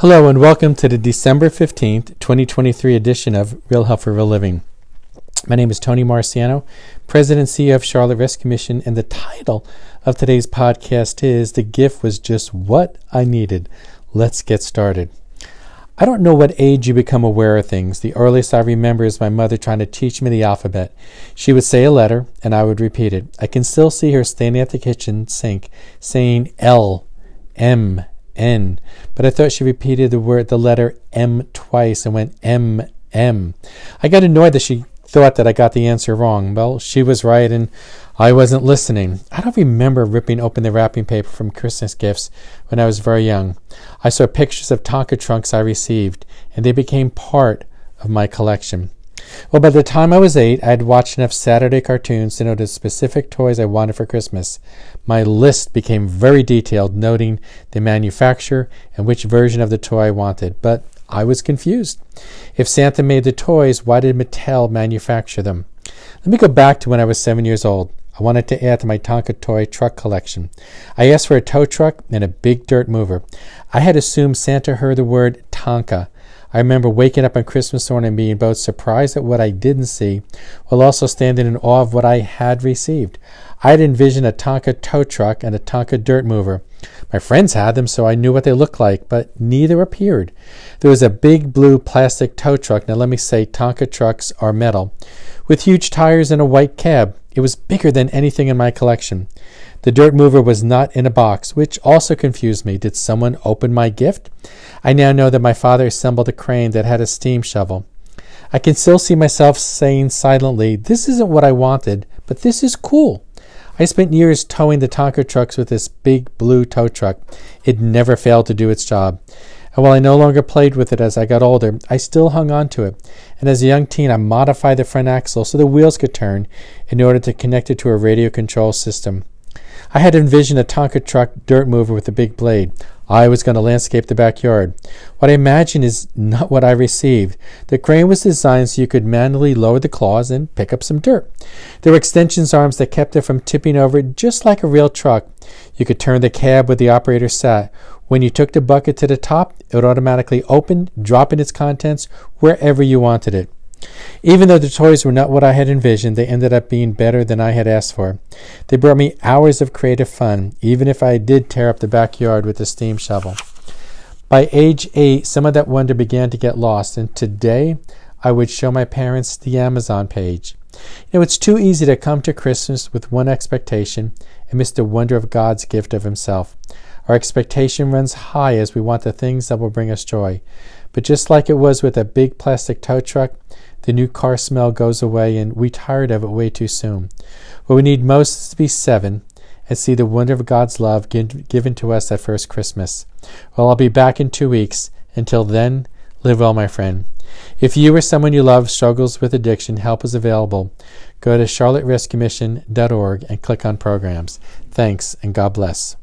Hello and welcome to the December 15th, 2023 edition of Real Help for Real Living. My name is Tony Marciano, President and CEO of Charlotte Rescue Mission, and the title of today's podcast is The Gift Was Just What I Needed. Let's get started. I don't know what age you become aware of things. The earliest I remember is my mother trying to teach me the alphabet. She would say a letter, and I would repeat it. I can still see her standing at the kitchen sink saying L, M, N. But I thought she repeated the word, the letter M twice and went M, M. I got annoyed that she thought that I got the answer wrong. Well, she was right and I wasn't listening. I don't remember ripping open the wrapping paper from Christmas gifts when I was very young. I saw pictures of Tonka trunks I received, and they became part of my collection. Well, by the time I was eight, I had watched enough Saturday cartoons to the specific toys I wanted for Christmas. My list became very detailed, noting the manufacturer and which version of the toy I wanted, but I was confused. If Santa made the toys, why did Mattel manufacture them? Let me go back to when I was seven years old. I wanted to add to my Tonka toy truck collection. I asked for a tow truck and a big dirt mover. I had assumed Santa heard the word Tonka I remember waking up on Christmas morning and being both surprised at what I didn't see, while also standing in awe of what I had received. I had envisioned a Tonka tow truck and a Tonka dirt mover. My friends had them, so I knew what they looked like, but neither appeared. There was a big blue plastic tow truck. Now, let me say, Tonka trucks are metal, with huge tires and a white cab. It was bigger than anything in my collection. The dirt mover was not in a box, which also confused me. Did someone open my gift? I now know that my father assembled a crane that had a steam shovel. I can still see myself saying silently, This isn't what I wanted, but this is cool. I spent years towing the Tonka trucks with this big blue tow truck. It never failed to do its job. And while I no longer played with it as I got older, I still hung on to it. And as a young teen, I modified the front axle so the wheels could turn in order to connect it to a radio control system. I had envisioned a Tonka truck dirt mover with a big blade. I was going to landscape the backyard. What I imagined is not what I received. The crane was designed so you could manually lower the claws and pick up some dirt. There were extensions arms that kept it from tipping over just like a real truck. You could turn the cab where the operator sat. When you took the bucket to the top, it would automatically open, dropping its contents wherever you wanted it. Even though the toys were not what I had envisioned, they ended up being better than I had asked for. They brought me hours of creative fun, even if I did tear up the backyard with a steam shovel. By age eight, some of that wonder began to get lost, and today I would show my parents the Amazon page. You know, it's too easy to come to Christmas with one expectation and miss the wonder of God's gift of Himself. Our expectation runs high as we want the things that will bring us joy. But just like it was with a big plastic tow truck, the new car smell goes away and we tired of it way too soon. What we need most is to be seven and see the wonder of God's love given to us at first Christmas. Well, I'll be back in two weeks. Until then, live well, my friend. If you or someone you love struggles with addiction, help is available. Go to charlotterescuemission.org and click on programs. Thanks and God bless.